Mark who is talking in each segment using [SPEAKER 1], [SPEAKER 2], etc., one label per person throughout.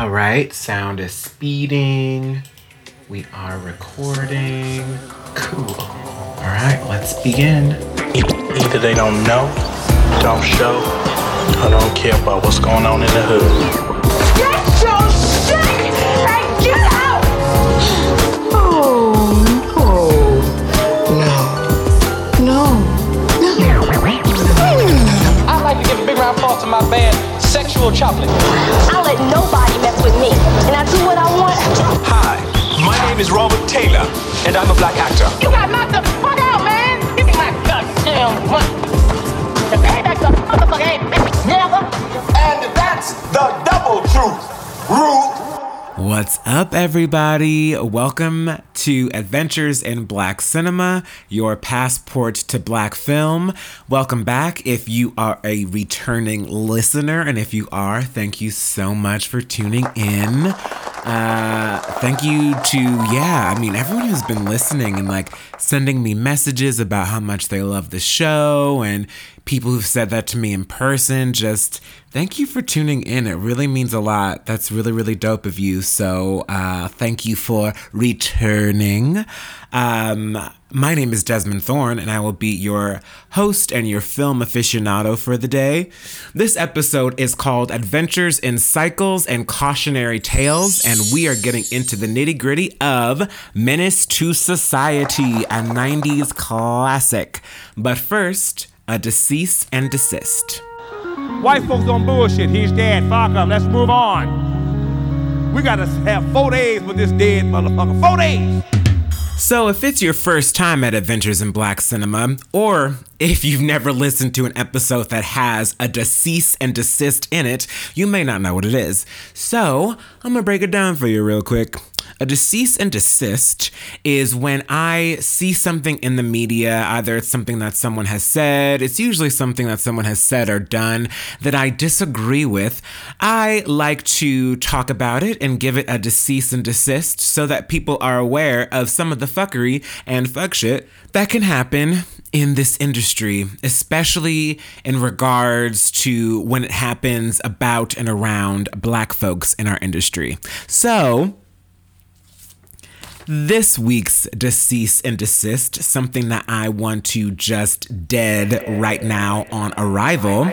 [SPEAKER 1] All right, sound is speeding. We are recording. Cool. All right, let's begin.
[SPEAKER 2] Either they don't know, don't show, or don't care about what's going on in the hood.
[SPEAKER 3] Get your
[SPEAKER 4] Sexual Chocolate.
[SPEAKER 3] I'll let nobody mess with me. And I do what I want.
[SPEAKER 5] Hi, my name is Robert Taylor, and I'm a black actor.
[SPEAKER 3] You got knocked the fuck out, man! Give me my goddamn money. The payback's a motherfucker ain't never.
[SPEAKER 5] And that's the double truth. Rude.
[SPEAKER 1] What's up, everybody? Welcome to Adventures in Black Cinema, your passport to black film. Welcome back if you are a returning listener, and if you are, thank you so much for tuning in. Uh, thank you to, yeah, I mean, everyone who's been listening and like sending me messages about how much they love the show and people who've said that to me in person. Just thank you for tuning in. It really means a lot. That's really, really dope of you. So uh, thank you for returning. Um, my name is Desmond Thorne, and I will be your host and your film aficionado for the day. This episode is called Adventures in Cycles and Cautionary Tales, and we are getting into the nitty gritty of Menace to Society, a 90s classic. But first, a decease and desist.
[SPEAKER 6] White folks don't bullshit. He's dead. Fuck him. Let's move on. We gotta have four days with this dead motherfucker. Four days.
[SPEAKER 1] So, if it's your first time at Adventures in Black Cinema, or if you've never listened to an episode that has a decease and desist in it, you may not know what it is. So, I'm gonna break it down for you real quick. A decease and desist is when I see something in the media, either it's something that someone has said, it's usually something that someone has said or done that I disagree with. I like to talk about it and give it a decease and desist so that people are aware of some of the fuckery and fuck shit that can happen in this industry, especially in regards to when it happens about and around black folks in our industry. So, this week's decease and desist, something that I want to just dead right now on arrival,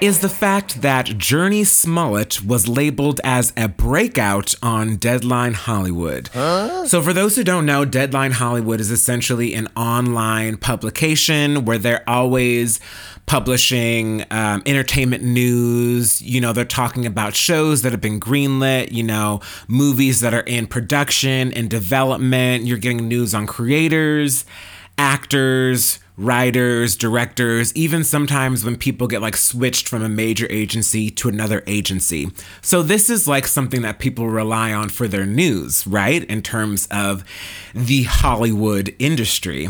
[SPEAKER 1] is the fact that Jurnee Smollett was labeled as a breakout on Deadline Hollywood. So, for those who don't know, Deadline Hollywood is essentially an online publication where they're always publishing um, entertainment news. You know, they're talking about shows that have been greenlit, you know, movies that are in production and development. You're getting news on creators, actors, writers, directors, even sometimes when people get like switched from a major agency to another agency. So this is like something that people rely on for their news, right? In terms of the Hollywood industry.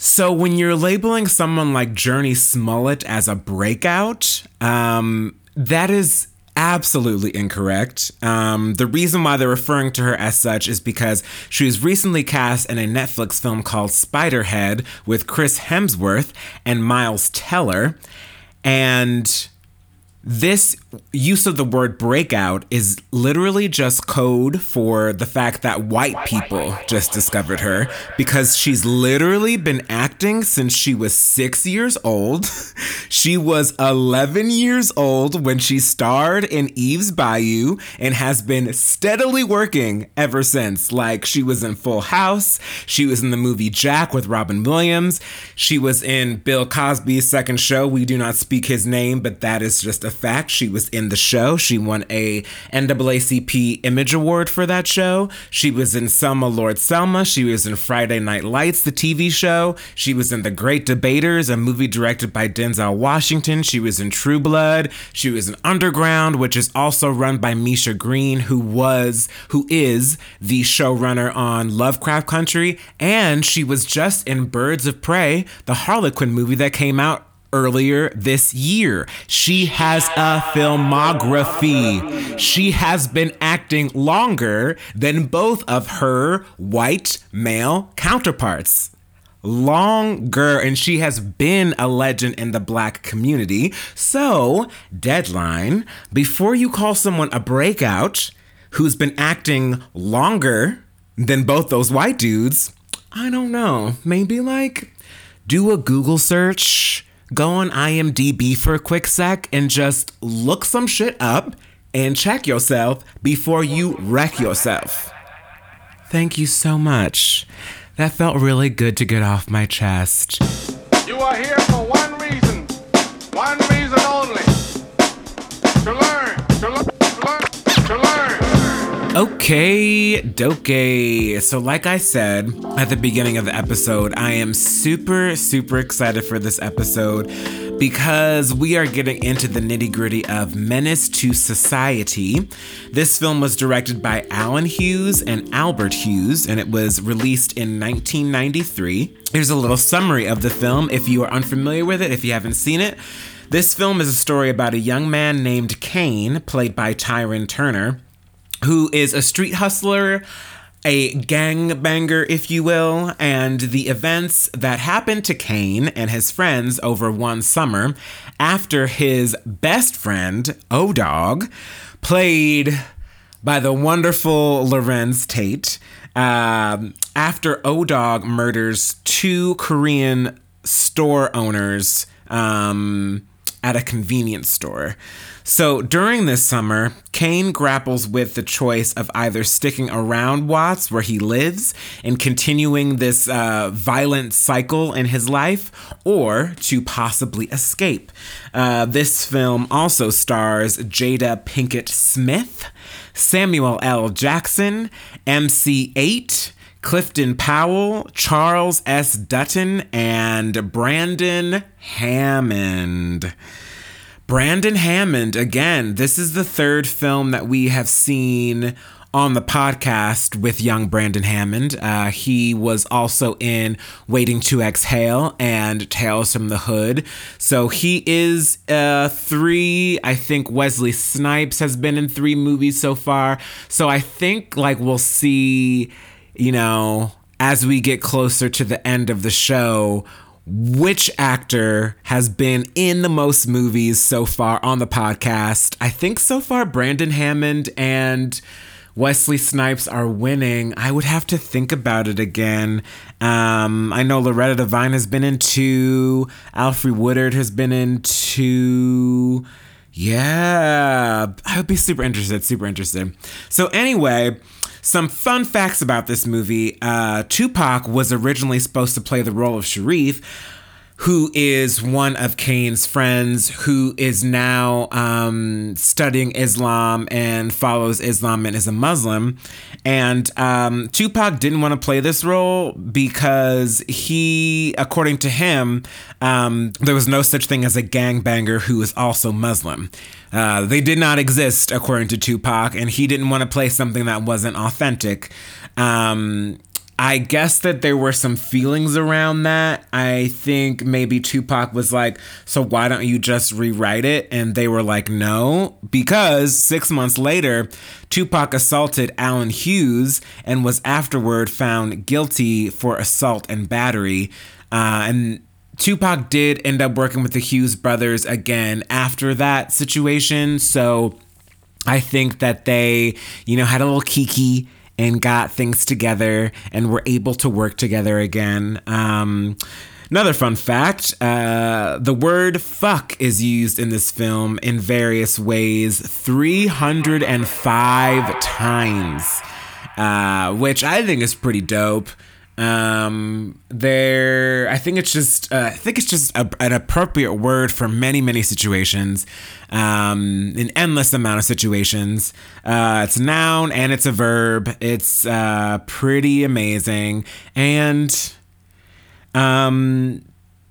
[SPEAKER 1] So when you're labeling someone like Jurnee Smollett as a breakout, um, that is absolutely incorrect. Um, the reason why they're referring to her as such is because she was recently cast in a Netflix film called Spiderhead with Chris Hemsworth and Miles Teller, and this use of the word breakout is literally just code for the fact that white people just discovered her because she's literally been acting since she was six years old. she was 11 years old when she starred in Eve's Bayou and has been steadily working ever since. Like, she was in Full House, she was in the movie Jack with Robin Williams, she was in Bill Cosby's second show. We do not speak his name, but that is just a fact. She was in the show. She won a NAACP Image Award for that show. She was in Selma Lord Selma. She was in Friday Night Lights, the TV show. She was in The Great Debaters, a movie directed by Denzel Washington. She was in True Blood. She was in Underground, which is also run by Misha Green, who was, who is the showrunner on Lovecraft Country. And she was just in Birds of Prey, the Harley Quinn movie that came out earlier this year. She has a filmography. She has been acting longer than both of her white male counterparts. longer and she has been a legend in the black community. So, deadline, before you call someone a breakout who's been acting longer than both those white dudes, I don't know, maybe like do a Google search, go on IMDb for a quick sec and just look some shit up and check yourself before you wreck yourself. Thank you so much. That felt really good to get off my chest.
[SPEAKER 6] You are here for one reason, one
[SPEAKER 1] Okay, doke. So, like I said at the beginning of the episode, I am super, super excited for this episode because we are getting into the nitty gritty of Menace to Society. This film was directed by Allen Hughes and Albert Hughes, and it was released in 1993. Here's a little summary of the film if you are unfamiliar with it, if you haven't seen it. This film is a story about a young man named Caine, played by Tyrin Turner, who is a street hustler a gang banger, if you will, and the events that happened to Caine and his friends over one summer after his best friend, O Dog, played by the wonderful Larenz Tate, um, after O Dog murders two Korean store owners um, at a convenience store. So during this summer, Caine grapples with the choice of either sticking around Watts where he lives and continuing this uh, violent cycle in his life, or to possibly escape. Uh, this film also stars Jada Pinkett Smith, Samuel L. Jackson, MC Eiht. Clifton Powell, Charles S. Dutton, and Brandon Hammond. Brandon Hammond, again, this is the third film that we have seen on the podcast with young Brandon Hammond. Uh, he was also in Waiting to Exhale and Tales from the Hood. So he is uh, three. I think Wesley Snipes has been in three movies so far. So I think like we'll see, you know, as we get closer to the end of the show, which actor has been in the most movies so far on the podcast. I think so far Brandon Hammond and Wesley Snipes are winning. I would have to think about it again. Um, I know Loretta Devine has been in two. Alfre Woodard has been in two. Yeah, I would be super interested, super interested. So, anyway, some fun facts about this movie uh, Tupac was originally supposed to play the role of Sharif, who is one of Caine's friends, who is now um, studying Islam and follows Islam and is a Muslim. And um, Tupac didn't want to play this role because he, according to him, um, there was no such thing as a gangbanger who is also Muslim. Uh, they did not exist, according to Tupac, and he didn't want to play something that wasn't authentic. Um, I guess that there were some feelings around that. I think maybe Tupac was like, So why don't you just rewrite it? And they were like, No, because six months later, Tupac assaulted Allen Hughes and was afterward found guilty for assault and battery. Uh, and Tupac did end up working with the Hughes brothers again after that situation. So I think that they, you know, had a little kiki and got things together and were able to work together again. Um, Another fun fact uh, the word fuck is used in this film in various ways 305 times, uh, which I think is pretty dope. Um, there, I think it's just, uh, I think it's just a, an appropriate word for many, many situations, um, an endless amount of situations. Uh, it's a noun and it's a verb. It's uh, pretty amazing, and um,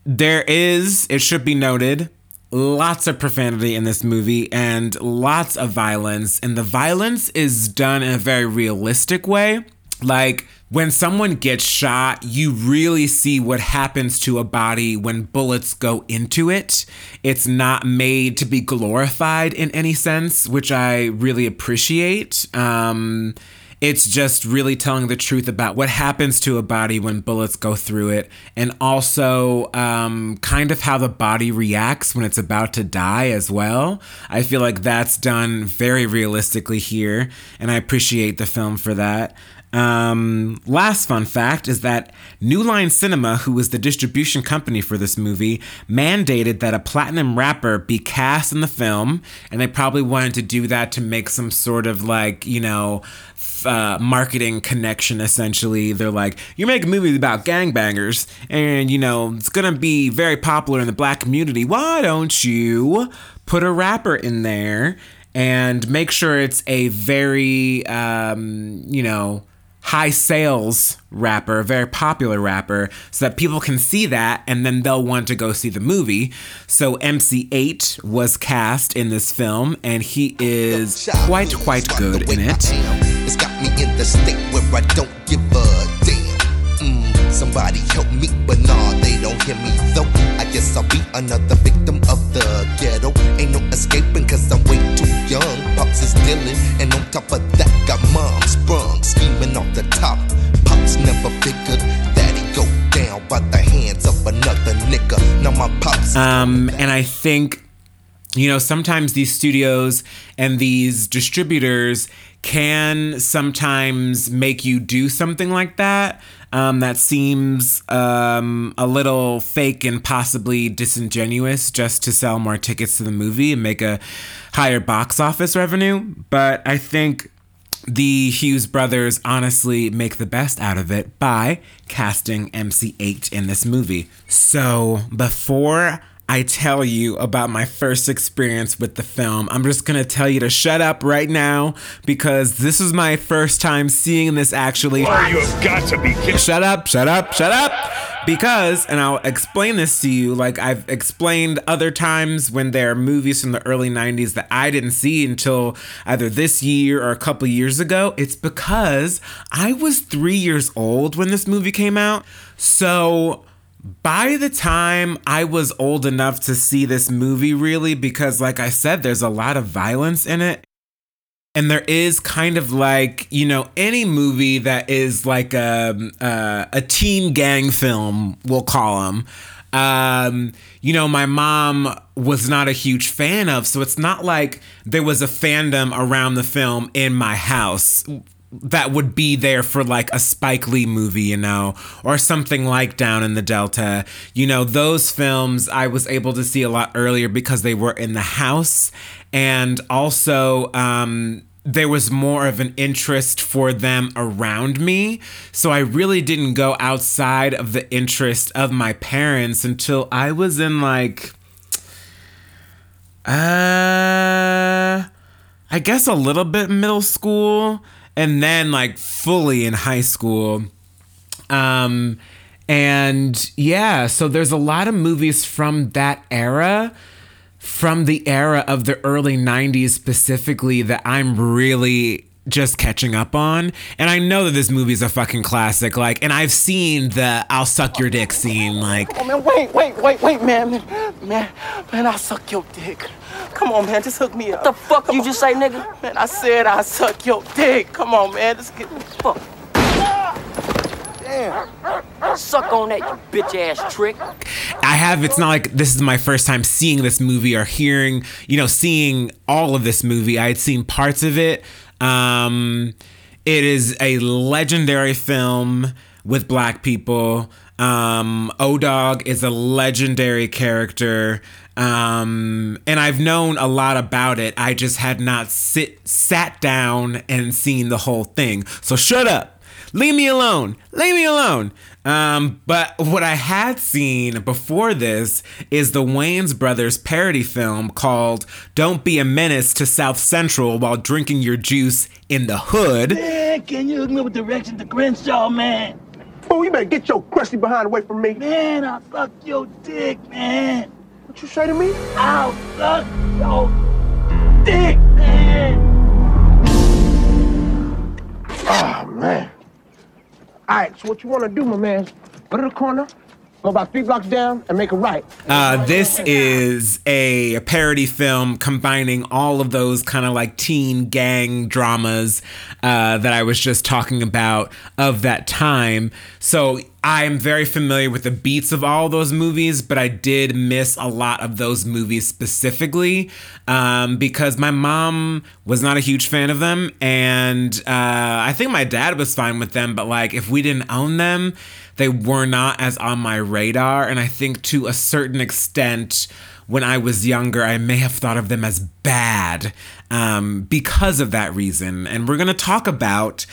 [SPEAKER 1] there is, it should be noted, lots of profanity in this movie and lots of violence, and the violence is done in a very realistic way, like when someone gets shot, you really see what happens to a body when bullets go into it. It's not made to be glorified in any sense, which I really appreciate. Um, it's just really telling the truth about what happens to a body when bullets go through it, and also um, kind of how the body reacts when it's about to die as well. I feel like that's done very realistically here, and I appreciate the film for that. Um, last fun fact is that New Line Cinema, who was the distribution company for this movie, mandated that a platinum rapper be cast in the film, and they probably wanted to do that to make some sort of like, you know, uh, marketing connection essentially. They're like, you're making movies about gangbangers, and you know, it's gonna be very popular in the black community. Why don't you put a rapper in there and make sure it's a very, um, you know, high sales rapper, very popular rapper, so that people can see that and then they'll want to go see the movie. So MC Eiht was cast in this film and he is quite, quite good in it.
[SPEAKER 7] It's got me in the state where I don't give a damn. Mm, somebody help me, but nah, they don't hear me though. I guess I'll be another victim of the ghetto. Ain't no escaping cause I'm way too young. Pops is dealing, and on top of that, got mom sprung, scheming off the top. Pops never figured that he go down by the hands of another nigga. Now my pops.
[SPEAKER 1] Um, and I think you know, sometimes these studios and these distributors can sometimes make you do something like that. Um, that seems um, a little fake and possibly disingenuous just to sell more tickets to the movie and make a higher box office revenue. But I think the Hughes brothers honestly make the best out of it by casting MC Eiht in this movie. So before I tell you about my first experience with the film, I'm just gonna tell you to shut up right now because this is my first time seeing this actually.
[SPEAKER 6] you have got to be kidding.
[SPEAKER 1] Shut up, shut up, shut up. Because, and I'll explain this to you, like I've explained other times when there are movies from the early 90s that I didn't see until either this year or a couple years ago. It's because I was three years old when this movie came out. So by the time I was old enough to see this movie, really, because like I said, there's a lot of violence in it. And there is kind of like, you know, any movie that is like a, a, a teen gang film, we'll call them. Um, you know, my mom was not a huge fan of, so it's not like there was a fandom around the film in my house that would be there for like a Spike Lee movie, you know, or something like Down in the Delta. You know, those films I was able to see a lot earlier because they were in the house. And also, um, there was more of an interest for them around me. So I really didn't go outside of the interest of my parents until I was in like, uh, I guess a little bit middle school and then like fully in high school. Um, and yeah, so there's a lot of movies from that era, from the era of the early 90s specifically, that I'm really just catching up on. And I know that this movie is a fucking classic. Like, and I've seen the I'll suck your dick scene. Like,
[SPEAKER 3] Oh man, wait, wait, wait, wait, man, man, man, man, I'll suck your dick. Come on, man, just hook me up.
[SPEAKER 8] What the fuck you just say, nigga?
[SPEAKER 3] Man, I said I'll suck your dick. Come on, man, let's get
[SPEAKER 8] Fuck. Damn. Suck on that, you bitch ass trick.
[SPEAKER 1] I have, it's not like this is my first time seeing this movie or hearing, you know, seeing all of this movie. I had seen parts of it. Um, it is a legendary film with black people. Um, O Dog is a legendary character. Um, and I've known a lot about it. I just had not sit sat down and seen the whole thing. So shut up. Leave me alone. Leave me alone. Um, but what I had seen before this is the Wayans Brothers parody film called Don't Be a Menace to South Central While Drinking Your Juice in the Hood.
[SPEAKER 9] Man, can you hook me with directions to Crenshaw, man?
[SPEAKER 10] Fool, you better get your crusty behind away from me.
[SPEAKER 9] Man, I'll suck your dick, man.
[SPEAKER 10] What you say to me?
[SPEAKER 9] I'll suck your dick, man.
[SPEAKER 10] Oh, man. All right, so what you want to do, my man? Go to the corner, Go about three blocks down and make a right.
[SPEAKER 1] Uh, this is a parody film combining all of those kind of like teen gang dramas uh, that I was just talking about of that time. So I'm very familiar with the beats of all those movies, but I did miss a lot of those movies specifically um, because my mom was not a huge fan of them. And uh, I think my dad was fine with them, but like if we didn't own them, they were not as on my radar. And I think to a certain extent, when I was younger, I may have thought of them as bad um, because of that reason. And we're going to talk about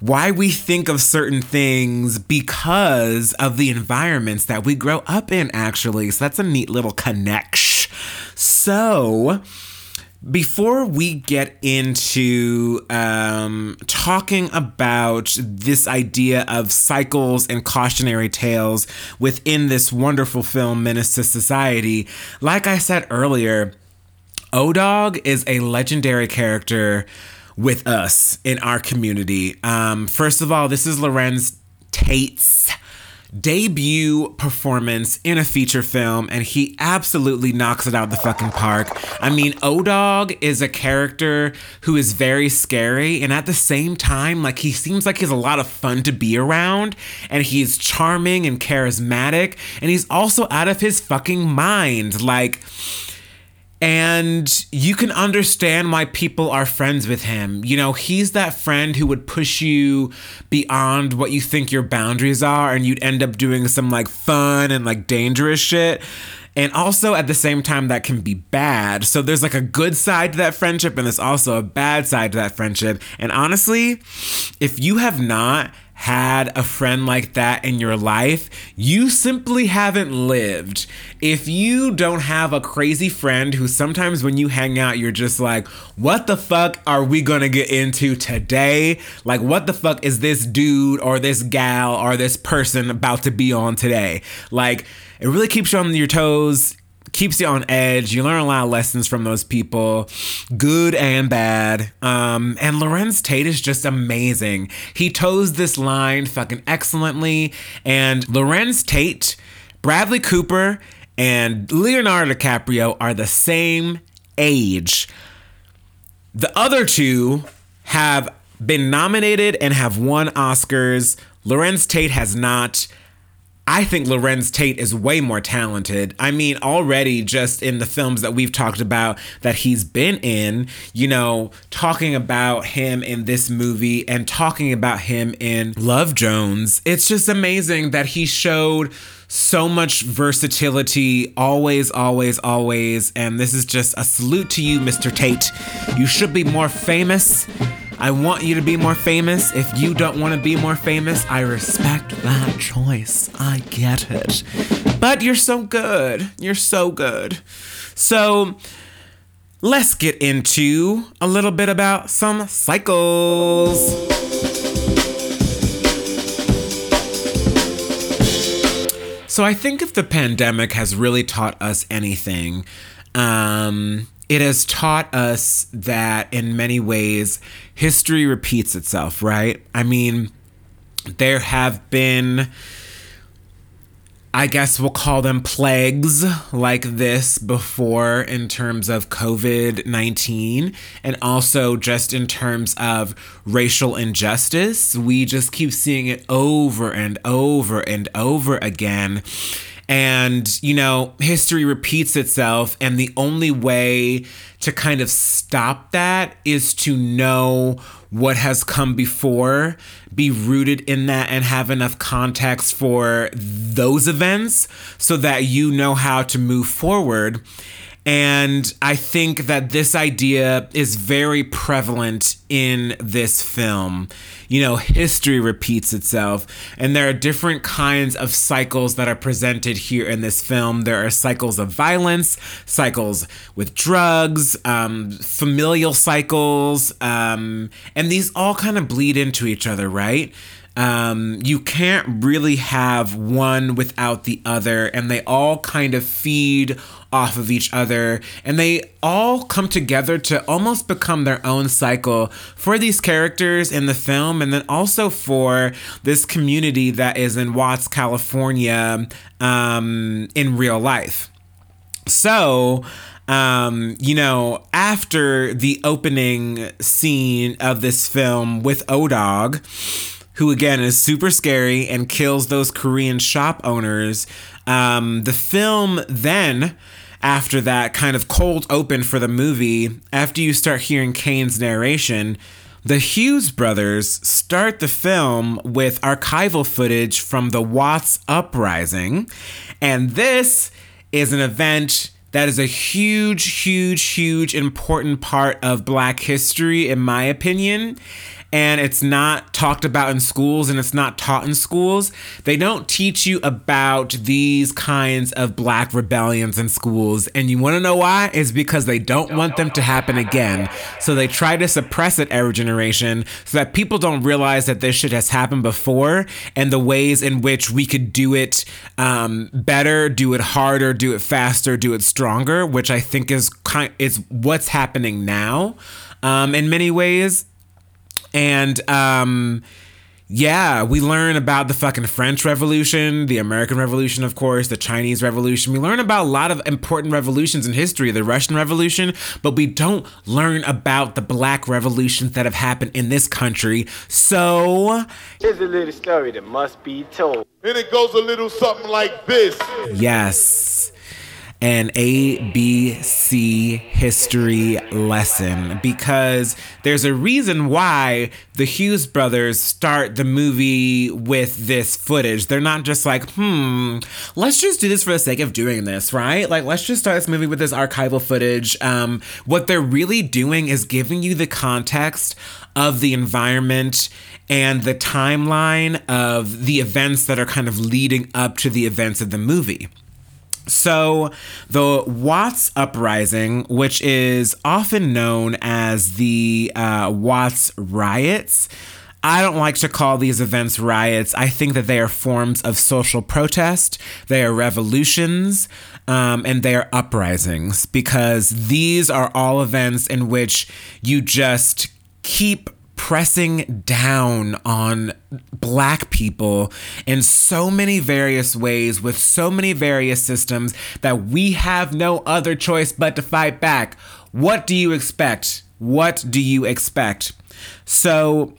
[SPEAKER 1] why we think of certain things because of the environments that we grow up in, actually. So that's a neat little connection. So, before we get into um, talking about this idea of cycles and cautionary tales within this wonderful film, Menace to Society, like I said earlier, O Dog is a legendary character with us in our community. Um, first of all, this is Larenz Tate's debut performance in a feature film and he absolutely knocks it out the fucking park. I mean, O-Dog is a character who is very scary and at the same time like he seems like he's a lot of fun to be around and he's charming and charismatic and he's also out of his fucking mind. Like and you can understand why people are friends with him. You know, he's that friend who would push you beyond what you think your boundaries are, and you'd end up doing some like fun and like dangerous shit. And also at the same time, that can be bad. So there's like a good side to that friendship, and there's also a bad side to that friendship. And honestly, if you have not had a friend like that in your life, you simply haven't lived. If you don't have a crazy friend who sometimes when you hang out, you're just like, what the fuck are we gonna get into today? Like, what the fuck is this dude or this gal or this person about to be on today? Like, it really keeps you on your toes keeps you on edge. You learn a lot of lessons from those people, good and bad. Um, and Larenz Tate is just amazing. He toes this line fucking excellently. And Larenz Tate, Bradley Cooper, and Leonardo DiCaprio are the same age. The other two have been nominated and have won Oscars. Larenz Tate has not. I think Larenz Tate is way more talented. I mean, already just in the films that we've talked about that he's been in, you know, talking about him in this movie and talking about him in Love Jones, it's just amazing that he showed so much versatility, always, always, always. And this is just a salute to you, Mr. Tate. You should be more famous. I want you to be more famous. If you don't want to be more famous, I respect that choice. I get it. But you're so good. You're so good. So let's get into a little bit about some cycles. So I think if the pandemic has really taught us anything, um, it has taught us that in many ways history repeats itself, right? I mean, there have been I guess we'll call them plagues like this before in terms of COVID 19 and also just in terms of racial injustice. We just keep seeing it over and over and over again. And, you know, history repeats itself. And the only way to kind of stop that is to know what has come before, be rooted in that, and have enough context for those events so that you know how to move forward. And I think that this idea is very prevalent in this film. You know, history repeats itself, and there are different kinds of cycles that are presented here in this film. There are cycles of violence, cycles with drugs, um, familial cycles, um, and these all kind of bleed into each other, right? Um, you can't really have one without the other, and they all kind of feed off of each other, and they all come together to almost become their own cycle for these characters in the film, and then also for this community that is in Watts, California, um, in real life. So, um, you know, after the opening scene of this film with O-Dog, who again is super scary and kills those Korean shop owners, um, the film then after that kind of cold open for the movie, after you start hearing Caine's narration, the Hughes brothers start the film with archival footage from the Watts Uprising. And this is an event that is a huge, huge, huge important part of Black history, in my opinion and it's not talked about in schools and it's not taught in schools. They don't teach you about these kinds of black rebellions in schools. And you want to know why? Is because they don't want them to happen again. So they try to suppress it every generation so that people don't realize that this shit has happened before and the ways in which we could do it um, better, do it harder, do it faster, do it stronger, which I think is kind is what's happening now. Um, in many ways, and um, yeah, we learn about the fucking French Revolution, the American Revolution, of course, the Chinese Revolution. We learn about a lot of important revolutions in history, the Russian Revolution, but we don't learn about the black revolutions that have happened in this country. So.
[SPEAKER 11] Here's a little story that must be told.
[SPEAKER 12] And it goes a little something like this.
[SPEAKER 1] Yes an ABC history lesson because there's a reason why the Hughes brothers start the movie with this footage. They're not just like, hmm, let's just do this for the sake of doing this, right? Like, let's just start this movie with this archival footage. Um, what they're really doing is giving you the context of the environment and the timeline of the events that are kind of leading up to the events of the movie. So, the Watts Uprising, which is often known as the uh, Watts Riots, I don't like to call these events riots. I think that they are forms of social protest, they are revolutions, um, and they are uprisings because these are all events in which you just keep pressing down on black people in so many various ways with so many various systems that we have no other choice but to fight back. What do you expect? What do you expect? So,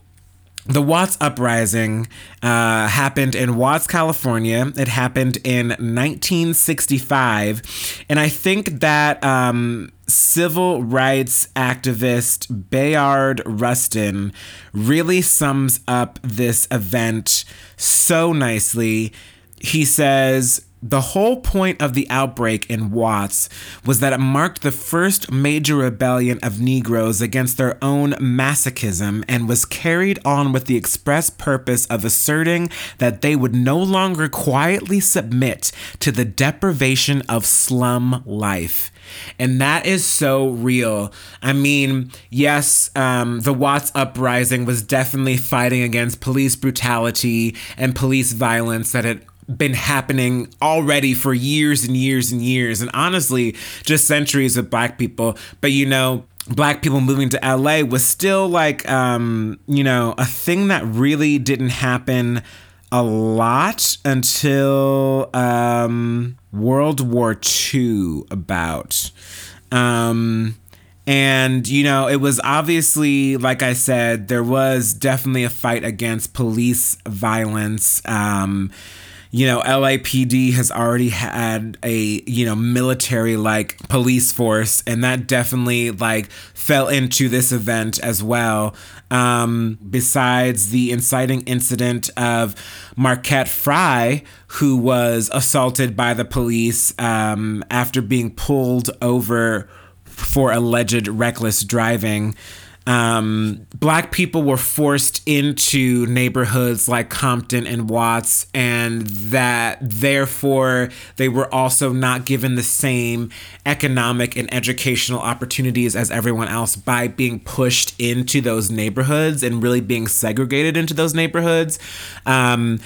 [SPEAKER 1] the Watts Uprising uh, happened in Watts, California. It happened in 1965. And I think that um, civil rights activist Bayard Rustin really sums up this event so nicely. He says, the whole point of the outbreak in Watts was that it marked the first major rebellion of Negroes against their own masochism and was carried on with the express purpose of asserting that they would no longer quietly submit to the deprivation of slum life. And that is so real. I mean, yes, um, the Watts uprising was definitely fighting against police brutality and police violence that had been happening already for years and years and years, and honestly, just centuries of black people. But you know, black people moving to LA was still like, um, you know, a thing that really didn't happen a lot until um, World War II, about. Um, and, you know, it was obviously, like I said, there was definitely a fight against police violence. Um, you know, LAPD has already had a, you know, military like police force, and that definitely like fell into this event as well. Um, besides the inciting incident of Marquette Frye, who was assaulted by the police um, after being pulled over for alleged reckless driving. Um, black people were forced into neighborhoods like Compton and Watts, and that therefore they were also not given the same economic and educational opportunities as everyone else by being pushed into those neighborhoods and really being segregated into those neighborhoods. Um,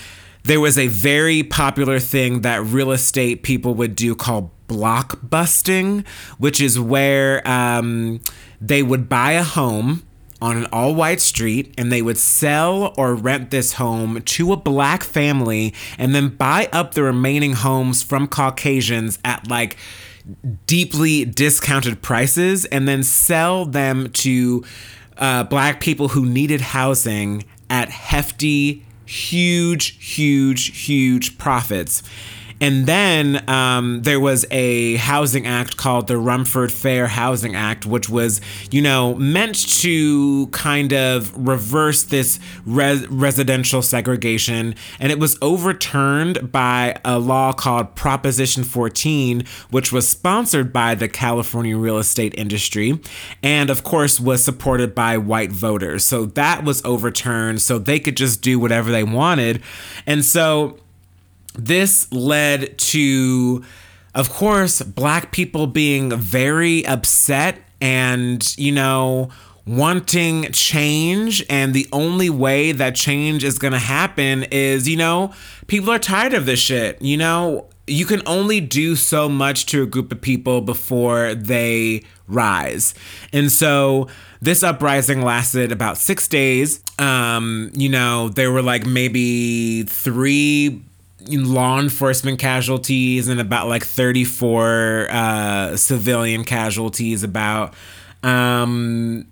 [SPEAKER 1] there was a very popular thing that real estate people would do called block busting, which is where um, they would buy a home on an all white street and they would sell or rent this home to a black family and then buy up the remaining homes from Caucasians at like deeply discounted prices and then sell them to uh, black people who needed housing at hefty huge, huge, huge profits. And then um, there was a housing act called the Rumford Fair Housing Act, which was, you know, meant to kind of reverse this res- residential segregation. And it was overturned by a law called Proposition 14, which was sponsored by the California real estate industry and, of course, was supported by white voters. So that was overturned so they could just do whatever they wanted. And so this led to, of course, black people being very upset and, you know, wanting change. And the only way that change is going to happen is, you know, people are tired of this shit. You know, you can only do so much to a group of people before they rise. And so this uprising lasted about six days. Um, you know, there were like maybe three law enforcement casualties and about like 34 uh, civilian casualties about um,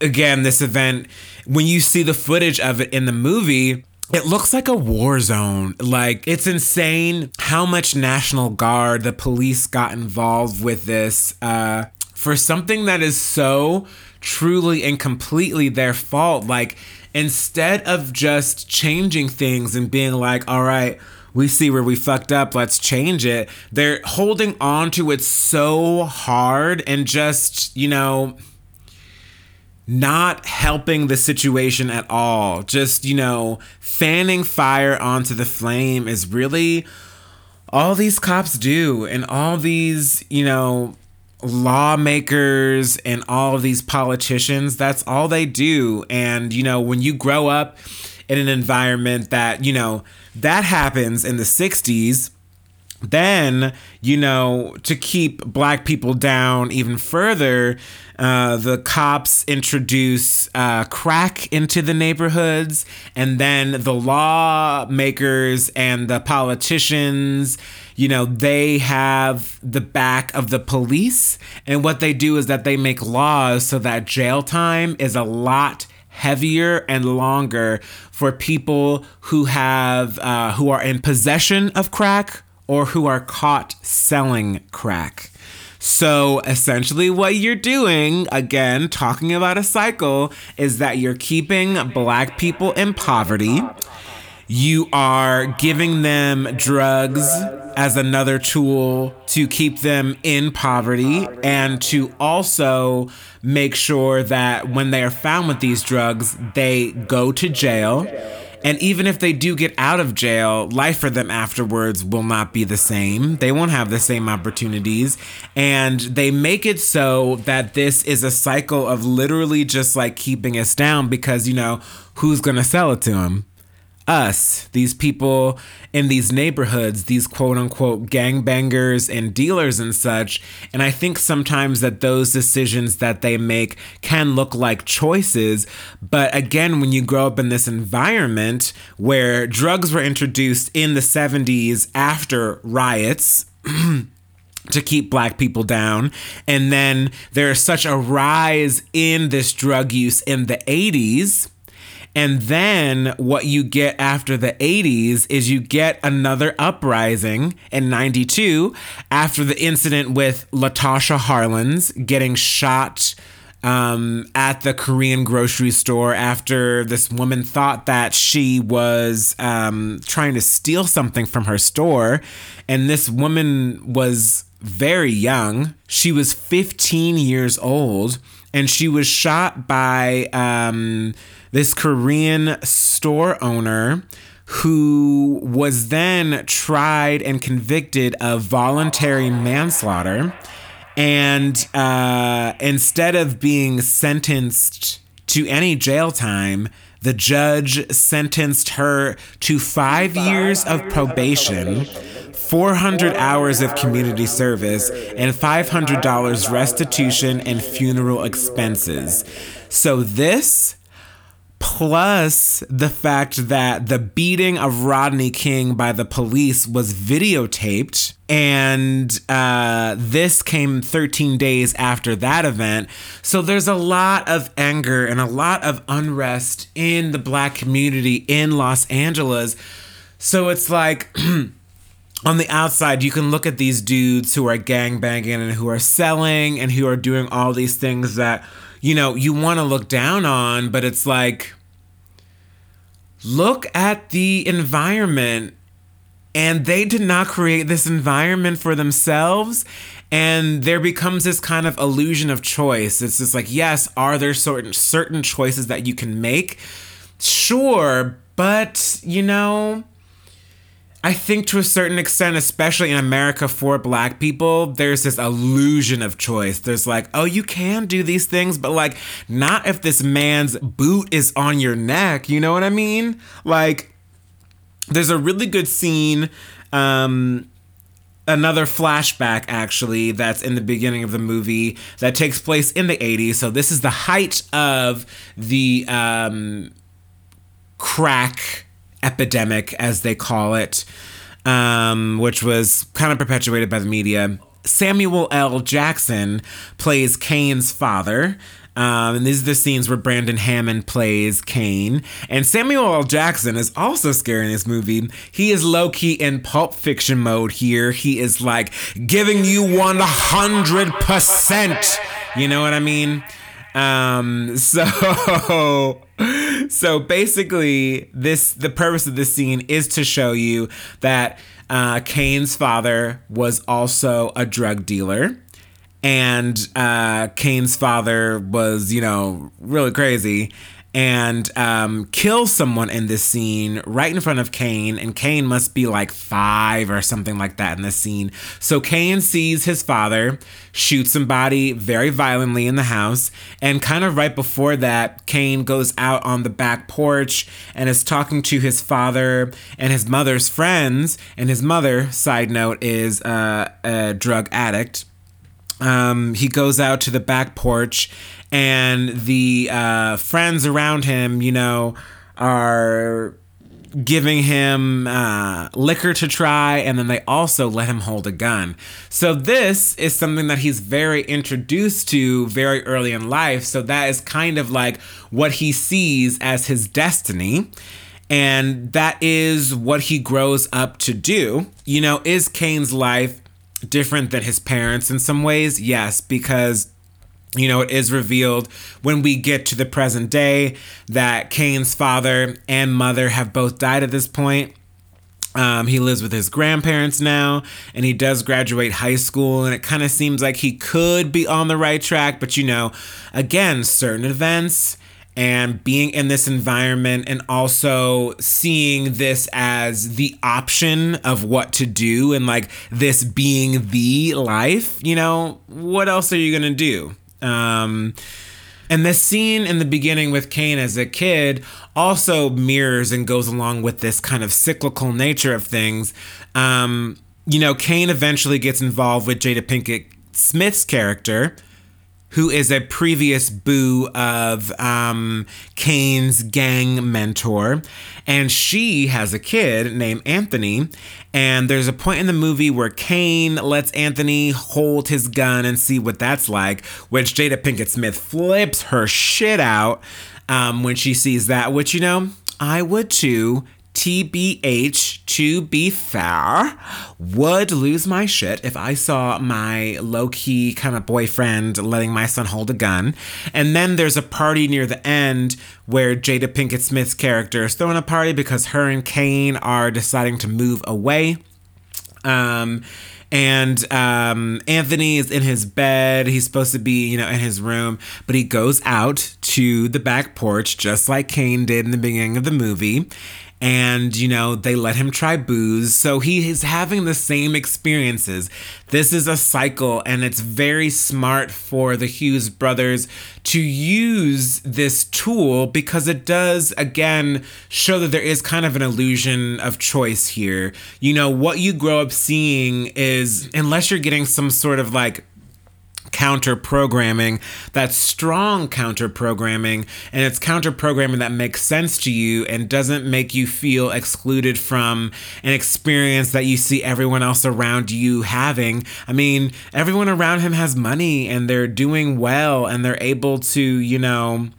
[SPEAKER 1] again this event when you see the footage of it in the movie it looks like a war zone. Like, it's insane how much National Guard, the police got involved with this uh, for something that is so truly and completely their fault. Like, instead of just changing things and being like, all right, we see where we fucked up, let's change it, they're holding on to it so hard and just, you know, not helping the situation at all. Just, you know, fanning fire onto the flame is really all these cops do. And all these, you know, lawmakers and all of these politicians, that's all they do. And, you know, when you grow up in an environment that, you know, that happens in the 60s, then, you know, to keep black people down even further, uh, the cops introduce uh, crack into the neighborhoods, and then the lawmakers and the politicians, you know, they have the back of the police. And what they do is that they make laws so that jail time is a lot heavier and longer for people who have uh, who are in possession of crack or who are caught selling crack. So essentially, what you're doing, again, talking about a cycle, is that you're keeping black people in poverty. You are giving them drugs as another tool to keep them in poverty and to also make sure that when they are found with these drugs, they go to jail and even if they do get out of jail, life for them afterwards will not be the same. They won't have the same opportunities. And they make it so that this is a cycle of literally just like keeping us down because, you know, who's going to sell it to them? Us, these people in these neighborhoods, these quote unquote gangbangers and dealers and such. And I think sometimes that those decisions that they make can look like choices. But again, when you grow up in this environment where drugs were introduced in the 70s after riots, to keep black people down. And then there's such a rise in this drug use in the 80s and then what you get after the 80s is you get another uprising in 92 after the incident with Latasha Harlins getting shot um, at the Korean grocery store after this woman thought that she was um, trying to steal something from her store. And this woman was very young. She was 15 years old and she was shot by um, this Korean store owner who was then tried and convicted of voluntary manslaughter. And uh, instead of being sentenced to any jail time, the judge sentenced her to five years of probation, 400 hours of community service, and $500 restitution and funeral expenses. So, this plus the fact that the beating of Rodney King by the police was videotaped. And uh, this came 13 days after that event. So there's a lot of anger and a lot of unrest in the black community in Los Angeles. So it's like. on the outside, you can look at these dudes who are gangbanging and who are selling and who are doing all these things that, you know, you want to look down on, but it's like, look at the environment. And they did not create this environment for themselves. And there becomes this kind of illusion of choice. It's just like, yes, are there certain certain choices that you can make? Sure, but you know, I think to a certain extent, especially in America for black people, there's this illusion of choice. There's like, oh, you can do these things, but like, not if this man's boot is on your neck. You know what I mean? Like, there's a really good scene. Um, another flashback actually that's in the beginning of the movie that takes place in the 80s so this is the height of the um, crack epidemic, as they call it, um, which was kind of perpetuated by the media. Samuel L. Jackson plays Caine's father. Um, and these are the scenes where Brandon Hammond plays Caine. And Samuel L. Jackson is also scary in this movie. He is low key in pulp fiction mode here. He is like giving you 100%. You know what I mean? Um, so so basically, this the purpose of this scene is to show you that uh, Caine's father was also a drug dealer. And uh, Caine's father was, you know, really crazy and um, someone in this scene right in front of Caine. And Caine must be like five or something like that in this scene. So Caine sees his father shoot somebody very violently in the house. And kind of right before that, Caine goes out on the back porch and is talking to his father and his mother's friends. And his mother, side note, is uh, a drug addict. Um, he goes out to the back porch and the uh, friends around him, you know, are giving him uh, liquor to try, and then they also let him hold a gun. So, this is something that he's very introduced to very early in life. So, that is kind of like what he sees as his destiny. And that is what he grows up to do. You know, is Caine's life different than his parents in some ways? Yes, because you know, it is revealed when we get to the present day that Caine's father and mother have both died at this point. Um, he lives with his grandparents now, and he does graduate high school, and it kind of seems like he could be on the right track. But you know, again, certain events and being in this environment, and also seeing this as the option of what to do, and like this being the life, you know, what else are you gonna do? Um, and the scene in the beginning with Caine as a kid also mirrors and goes along with this kind of cyclical nature of things. Um, you know, Caine eventually gets involved with Jada Pinkett Smith's character, who is a previous boo of um, Caine's gang mentor. And she has a kid named Anthony. And there's a point in the movie where Caine lets Anthony hold his gun and see what that's like, which Jada Pinkett Smith flips her shit out um, when she sees that, which, you know, I would too. TBH, to be fair, would lose my shit if I saw my low key kind of boyfriend letting my son hold a gun. And then there's a party near the end where Jada Pinkett Smith's character is throwing a party because her and Caine are deciding to move away. Um, And um, Anthony is in his bed. He's supposed to be, you know, in his room, but he goes out to the back porch, just like Caine did in the beginning of the movie and you know they let him try booze. So he is having the same experiences. This is a cycle and it's very smart for the hughes brothers to use this tool because it does again show that there is kind of an illusion of choice here. You know what you grow up seeing is unless you're getting some sort of like counter programming, that's strong counter programming, and it's counter programming that makes sense to you and doesn't make you feel excluded from an experience that you see everyone else around you having. I mean, everyone around him has money and they're doing well and they're able to, you know,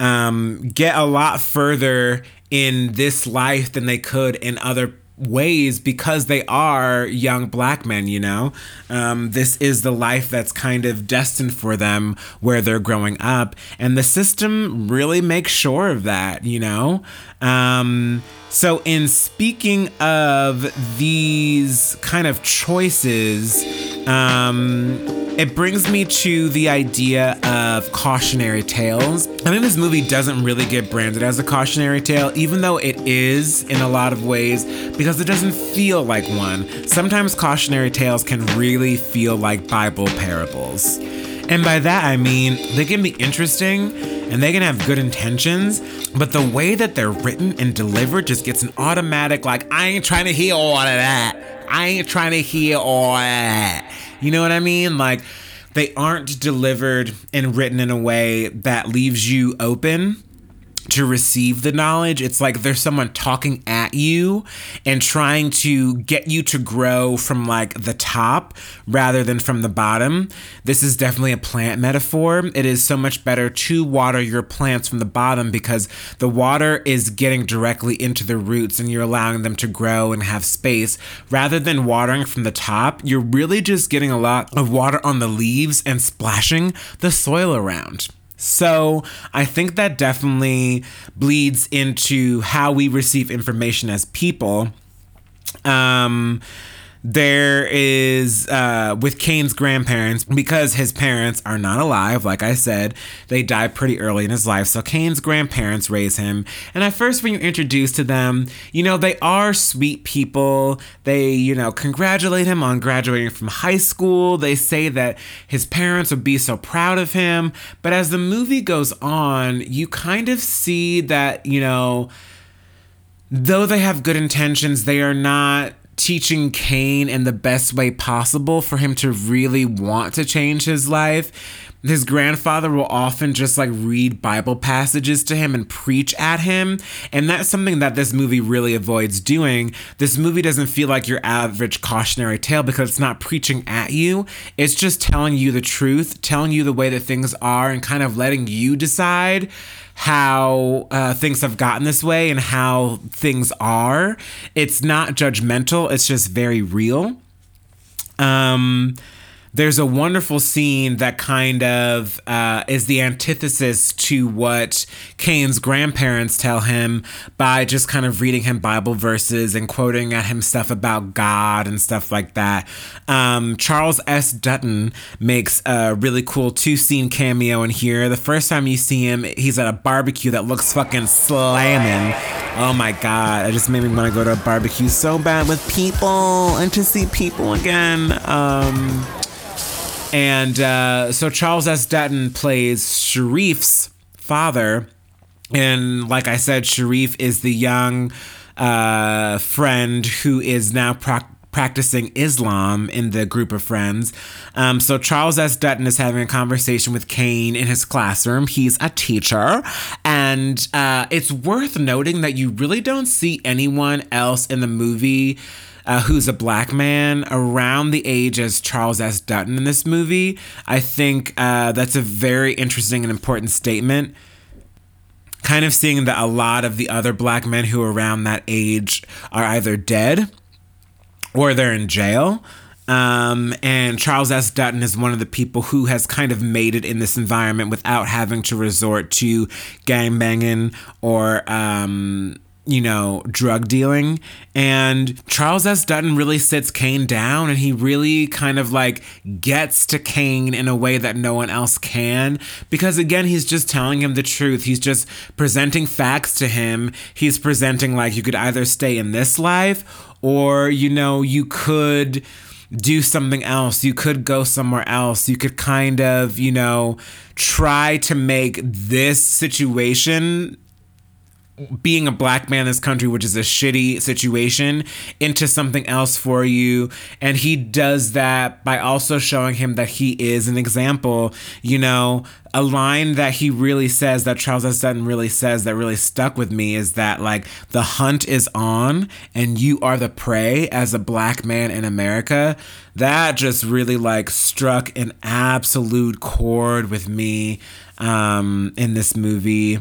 [SPEAKER 1] um, get a lot further in this life than they could in other ways because they are young black men, you know? Um, this is the life that's kind of destined for them where they're growing up. And the system really makes sure of that, you know? Um, so, in speaking of these kind of choices, um, it brings me to the idea of cautionary tales. I think this movie doesn't really get branded as a cautionary tale, even though it is in a lot of ways, because it doesn't feel like one. Sometimes cautionary tales can really feel like Bible parables. And by that, I mean they can be interesting and they can have good intentions, but the way that they're written and delivered just gets an automatic, like, I ain't trying to hear all of that. I ain't trying to hear all that. You know what I mean? Like, they aren't delivered and written in a way that leaves you open to receive the knowledge. It's like there's someone talking at you and trying to get you to grow from like the top rather than from the bottom. This is definitely a plant metaphor. It is so much better to water your plants from the bottom because the water is getting directly into the roots and you're allowing them to grow and have space rather than watering from the top. You're really just getting a lot of water on the leaves and splashing the soil around. So I think that definitely bleeds into how we receive information as people. Um, there is uh, with Caine's grandparents because his parents are not alive. Like I said, they died pretty early in his life. So Caine's grandparents raise him. And at first, when you're introduced to them, you know, they are sweet people. They, you know, congratulate him on graduating from high school. They say that his parents would be so proud of him. But as the movie goes on, you kind of see that, you know, though they have good intentions, they are not teaching Caine in the best way possible for him to really want to change his life. His grandfather will often just like read Bible passages to him and preach at him. And that's something that this movie really avoids doing. This movie doesn't feel like your average cautionary tale because it's not preaching at you. It's just telling you the truth, telling you the way that things are, and kind of letting you decide how uh, things have gotten this way and how things are. It's not judgmental, it's just very real. Um, there's a wonderful scene that kind of uh, is the antithesis to what Caine's grandparents tell him by just kind of reading him Bible verses and quoting at him stuff about God and stuff like that. Um, Charles S. Dutton makes a really cool two scene cameo in here. The first time you see him, he's at a barbecue that looks fucking slamming. Oh my God, it just made me want to go to a barbecue so bad with people and to see people again. Um, and uh, so Charles S. Dutton plays Sharif's father. And like I said, Sharif is the young uh, friend who is now pra- practicing Islam in the group of friends. Um, so Charles S. Dutton is having a conversation with Caine in his classroom. He's a teacher. And uh, it's worth noting that you really don't see anyone else in the movie uh, who's a black man around the age as Charles S. Dutton in this movie. I think uh, that's a very interesting and important statement. Kind of seeing that a lot of the other black men who are around that age are either dead or they're in jail. Um, and Charles S. Dutton is one of the people who has kind of made it in this environment without having to resort to gang banging or um, you know, drug dealing. And Charles S. Dutton really sits Caine down and he really kind of like gets to Caine in a way that no one else can. Because again, he's just telling him the truth. He's just presenting facts to him. He's presenting like you could either stay in this life or, you know, you could do something else. You could go somewhere else. You could kind of, you know, try to make this situation being a black man in this country, which is a shitty situation, into something else for you. And he does that by also showing him that he is an example. You know, a line that he really says, that Charles S. Dutton really says, that really stuck with me is that, like, the hunt is on and you are the prey as a black man in America. That just really, like, struck an absolute chord with me um, in this movie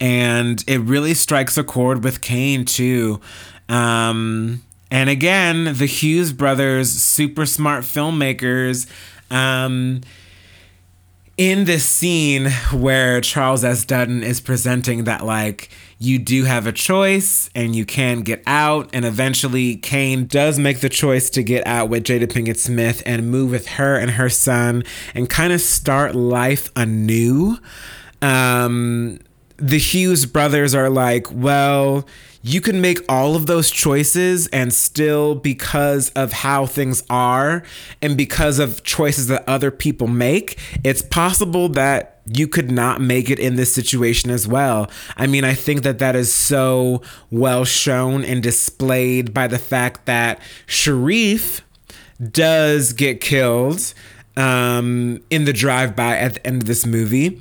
[SPEAKER 1] and it really strikes a chord with Caine too. Um, and again, the Hughes brothers, super smart filmmakers. Um, in this scene where Charles S. Dutton is presenting that, like, you do have a choice and you can get out, and eventually Caine does make the choice to get out with Jada Pinkett Smith and move with her and her son and kind of start life anew. Um, the Hughes brothers are like, well, you can make all of those choices and still, because of how things are and because of choices that other people make, it's possible that you could not make it in this situation as well. I mean, I think that that is so well shown and displayed by the fact that Sharif does get killed um, in the drive by at the end of this movie.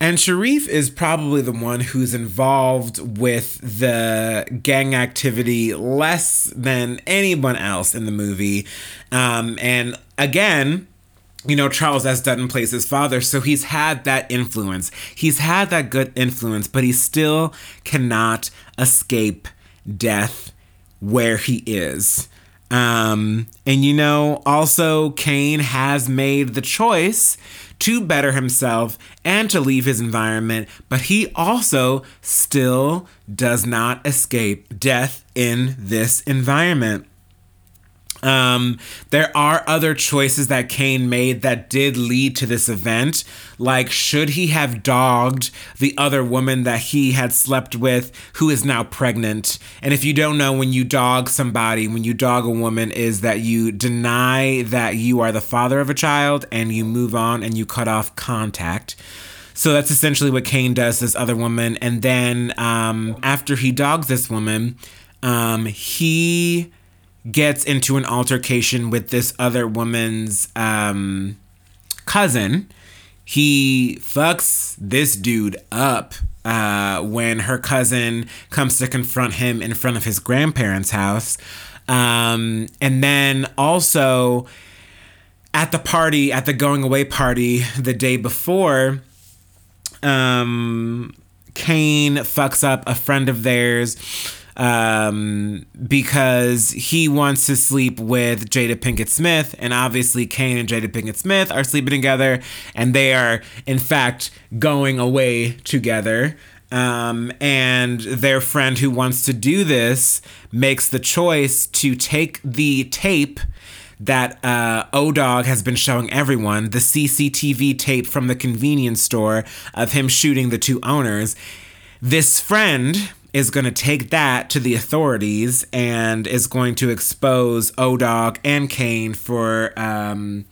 [SPEAKER 1] And Sharif is probably the one who's involved with the gang activity less than anyone else in the movie. Um, and again, you know, Charles S. Dutton plays his father, so he's had that influence. He's had that good influence, but he still cannot escape death where he is. Um, and you know, also, Caine has made the choice to better himself and to leave his environment, but he also still does not escape death in this environment. Um, there are other choices that Caine made that did lead to this event. Like, should he have dogged the other woman that he had slept with who is now pregnant? And if you don't know, when you dog somebody, when you dog a woman, is that you deny that you are the father of a child and you move on and you cut off contact. So that's essentially what Caine does this other woman. And then um, after he dogs this woman, um, he gets into an altercation with this other woman's um, cousin. He fucks this dude up uh, when her cousin comes to confront him in front of his grandparents' house. Um, and then also at the party, at the going away party the day before, um, Caine fucks up a friend of theirs um, because he wants to sleep with Jada Pinkett Smith, and obviously Caine and Jada Pinkett Smith are sleeping together, and they are in fact going away together. Um, and their friend who wants to do this makes the choice to take the tape that uh, O Dog has been showing everyone the CCTV tape from the convenience store of him shooting the two owners. This friend is going to take that to the authorities and is going to expose Odog and Caine for um,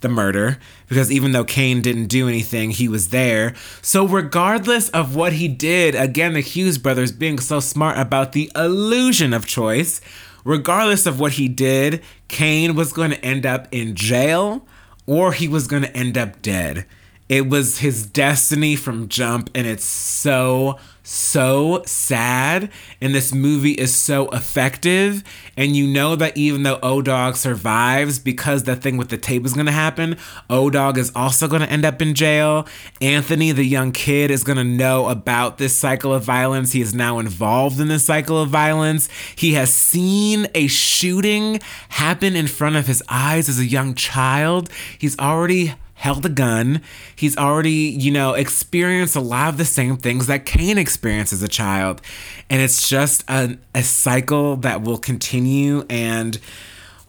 [SPEAKER 1] the murder because even though Caine didn't do anything, he was there. So, regardless of what he did, again, the Hughes brothers being so smart about the illusion of choice, regardless of what he did, Caine was going to end up in jail or he was going to end up dead. It was his destiny from jump, and it's so so sad and this movie is so effective and you know that even though O-Dog survives because the thing with the tape is going to happen, O-Dog is also going to end up in jail. Anthony the young kid is going to know about this cycle of violence. He is now involved in this cycle of violence. He has seen a shooting happen in front of his eyes as a young child. He's already held a gun. He's already, you know, experienced a lot of the same things that Caine experienced as a child. And it's just a, a cycle that will continue. And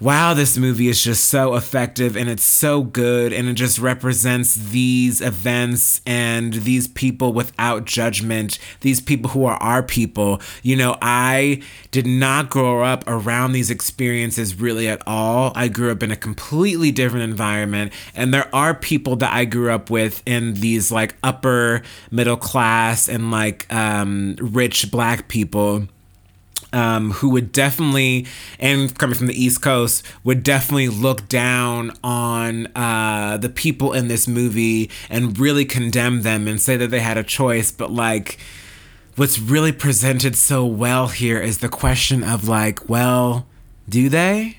[SPEAKER 1] wow, this movie is just so effective and it's so good and it just represents these events and these people without judgment, these people who are our people. You know, I did not grow up around these experiences really at all. I grew up in a completely different environment and there are people that I grew up with in these like upper middle class and like um, rich black people um, who would definitely, and coming from the East Coast, would definitely look down on uh, the people in this movie and really condemn them and say that they had a choice. But like, what's really presented so well here is the question of like, well, do they?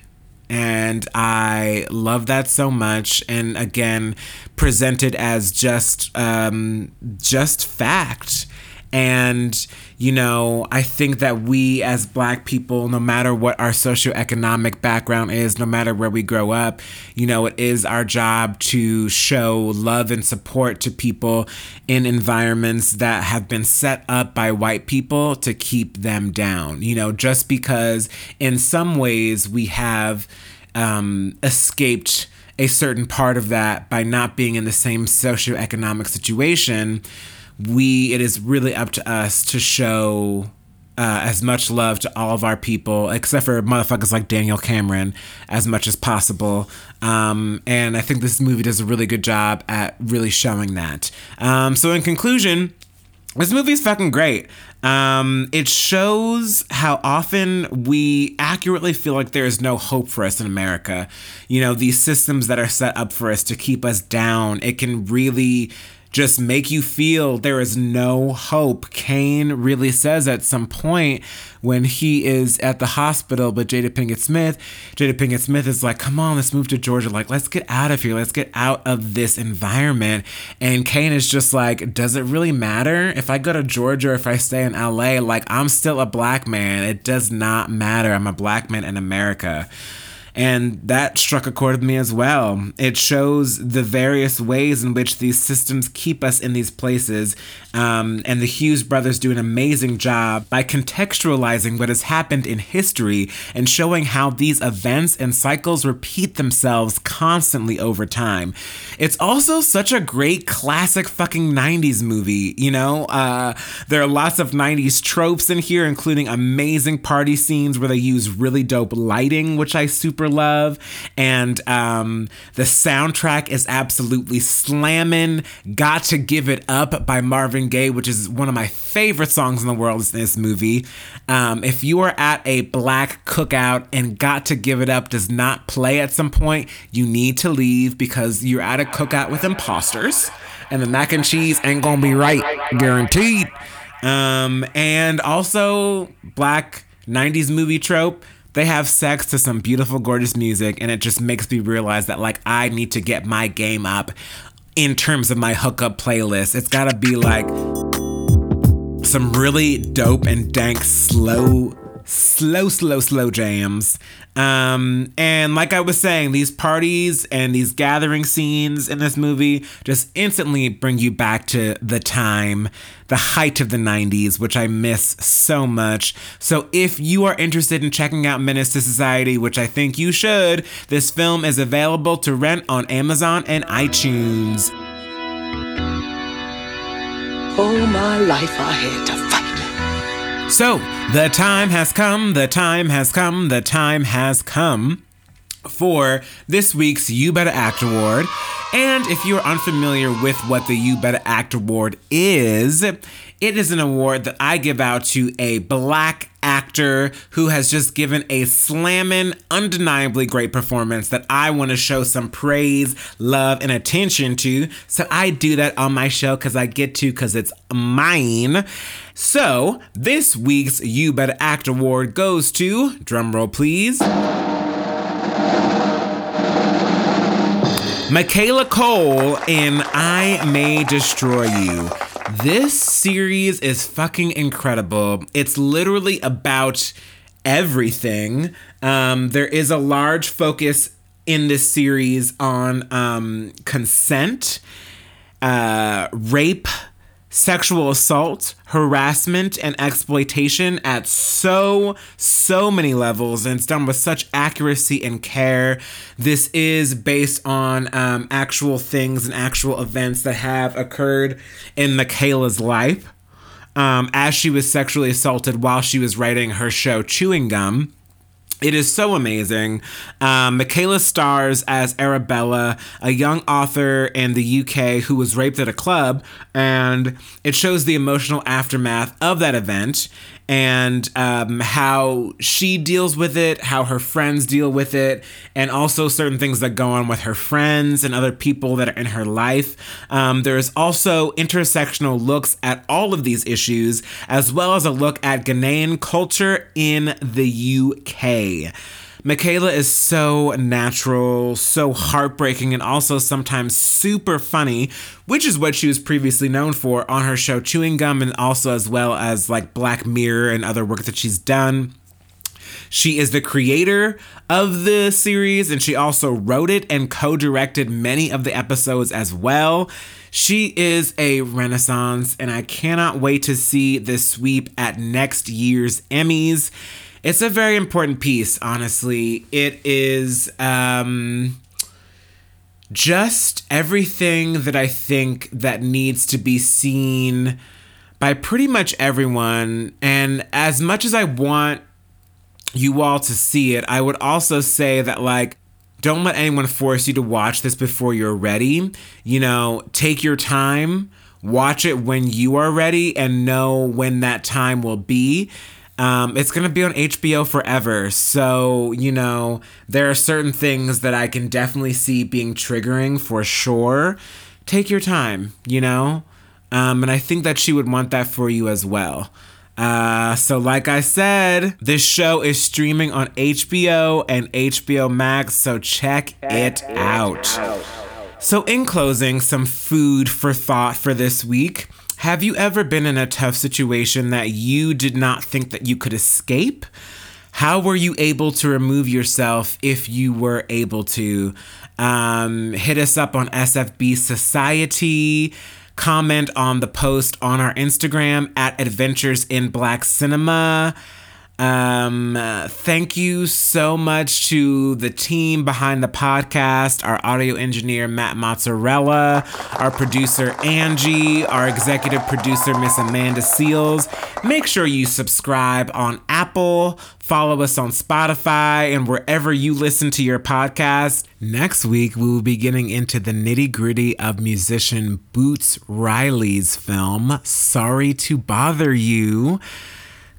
[SPEAKER 1] And I love that so much. And again, presented as just um, just fact and, you know, I think that we as Black people, no matter what our socioeconomic background is, no matter where we grow up, you know, it is our job to show love and support to people in environments that have been set up by white people to keep them down. You know, just because in some ways we have um, escaped a certain part of that by not being in the same socioeconomic situation we it is really up to us to show uh, as much love to all of our people, except for motherfuckers like Daniel Cameron, as much as possible. Um, and I think this movie does a really good job at really showing that. Um, so, in conclusion, this movie is fucking great. Um, it shows how often we accurately feel like there is no hope for us in America. You know, these systems that are set up for us to keep us down, it can really just make you feel there is no hope. Caine really says at some point when he is at the hospital, but Jada Pinkett Smith, Jada Pinkett Smith is like, come on, let's move to Georgia. Like, let's get out of here. Let's get out of this environment. And Caine is just like, does it really matter if I go to Georgia or if I stay in LA? Like, I'm still a black man. It does not matter. I'm a black man in America. And that struck a chord with me as well. It shows the various ways in which these systems keep us in these places. Um, and the Hughes brothers do an amazing job by contextualizing what has happened in history and showing how these events and cycles repeat themselves constantly over time. It's also such a great classic fucking 90s movie, you know? Uh, there are lots of 90s tropes in here, including amazing party scenes where they use really dope lighting, which I super super love. And um, the soundtrack is absolutely slamming. Got to Give It Up by Marvin Gaye, which is one of my favorite songs in the world in this movie. Um, if you are at a black cookout and Got to Give It Up does not play at some point, you need to leave because you're at a cookout with imposters and the mac and cheese ain't gonna be right, guaranteed. Um, and also, black 90s movie trope they have sex to some beautiful, gorgeous music, and it just makes me realize that like I need to get my game up in terms of my hookup playlist. It's gotta be like some really dope and dank slow slow, slow, slow jams. Um, and like I was saying, these parties and these gathering scenes in this movie just instantly bring you back to the time, the height of the 90s, which I miss so much. So if you are interested in checking out Menace to Society, which I think you should, this film is available to rent on Amazon and iTunes.
[SPEAKER 13] All my life I had to fight.
[SPEAKER 1] So, the time has come, the time has come, the time has come for this week's You Better Act Award. And if you're unfamiliar with what the You Better Act Award is, it is an award that I give out to a black actor who has just given a slamming, undeniably great performance that I want to show some praise, love, and attention to. So I do that on my show because I get to because it's mine. So this week's You Better Act Award goes to, drumroll please. Michaela Coel in I May Destroy You. This series is fucking incredible. It's literally about everything. Um, there is a large focus in this series on um, consent, uh, rape, sexual assault, harassment, and exploitation at so, so many levels. And it's done with such accuracy and care. This is based on um, actual things and actual events that have occurred in Michaela's life um, as she was sexually assaulted while she was writing her show Chewing Gum. It is so amazing. Um, Michaela stars as Arabella, a young author in the UK who was raped at a club, and it shows the emotional aftermath of that event and um, how she deals with it, how her friends deal with it, and also certain things that go on with her friends and other people that are in her life. Um, there's also intersectional looks at all of these issues, as well as a look at Ghanaian culture in the UK. Michaela is so natural, so heartbreaking, and also sometimes super funny, which is what she was previously known for on her show Chewing Gum, and also as well as like Black Mirror and other work that she's done. She is the creator of the series, and she also wrote it and co directed many of the episodes as well. She is a renaissance, and I cannot wait to see this sweep at next year's Emmys. It's a very important piece, honestly. It is um, just everything that I think that needs to be seen by pretty much everyone. And as much as I want you all to see it, I would also say that, like, don't let anyone force you to watch this before you're ready. You know, take your time, watch it when you are ready, and know when that time will be. Um, it's going to be on HBO forever. So, you know, there are certain things that I can definitely see being triggering for sure. Take your time, you know? Um, and I think that she would want that for you as well. Uh, so, like I said, this show is streaming on HBO and HBO Max, so check it out. So, in closing, some food for thought for this week. Have you ever been in a tough situation that you did not think that you could escape? How were you able to remove yourself if you were able to? Um, hit us up on SFB Society. Comment on the post on our Instagram at Adventures in Black Cinema. Um, thank you so much to the team behind the podcast, our audio engineer, Matt Mozzarella, our producer, Angie, our executive producer, Miss Amanda Seales. Make sure you subscribe on Apple, follow us on Spotify, and wherever you listen to your podcast. Next week, we will be getting into the nitty gritty of musician Boots Riley's film, Sorry to Bother You.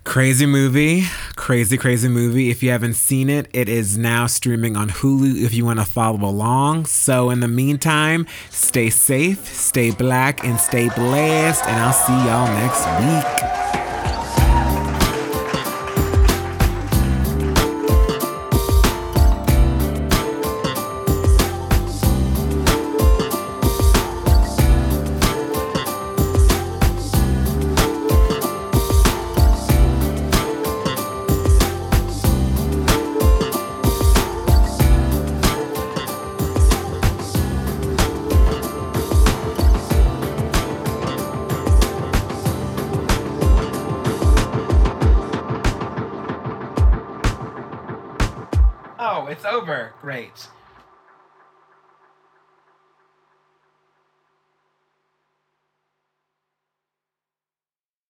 [SPEAKER 1] Crazy movie, crazy, crazy movie. If you haven't seen it, it is now streaming on Hulu if you want to follow along. So, in the meantime, stay safe, stay black, and stay blessed. And I'll see y'all next week.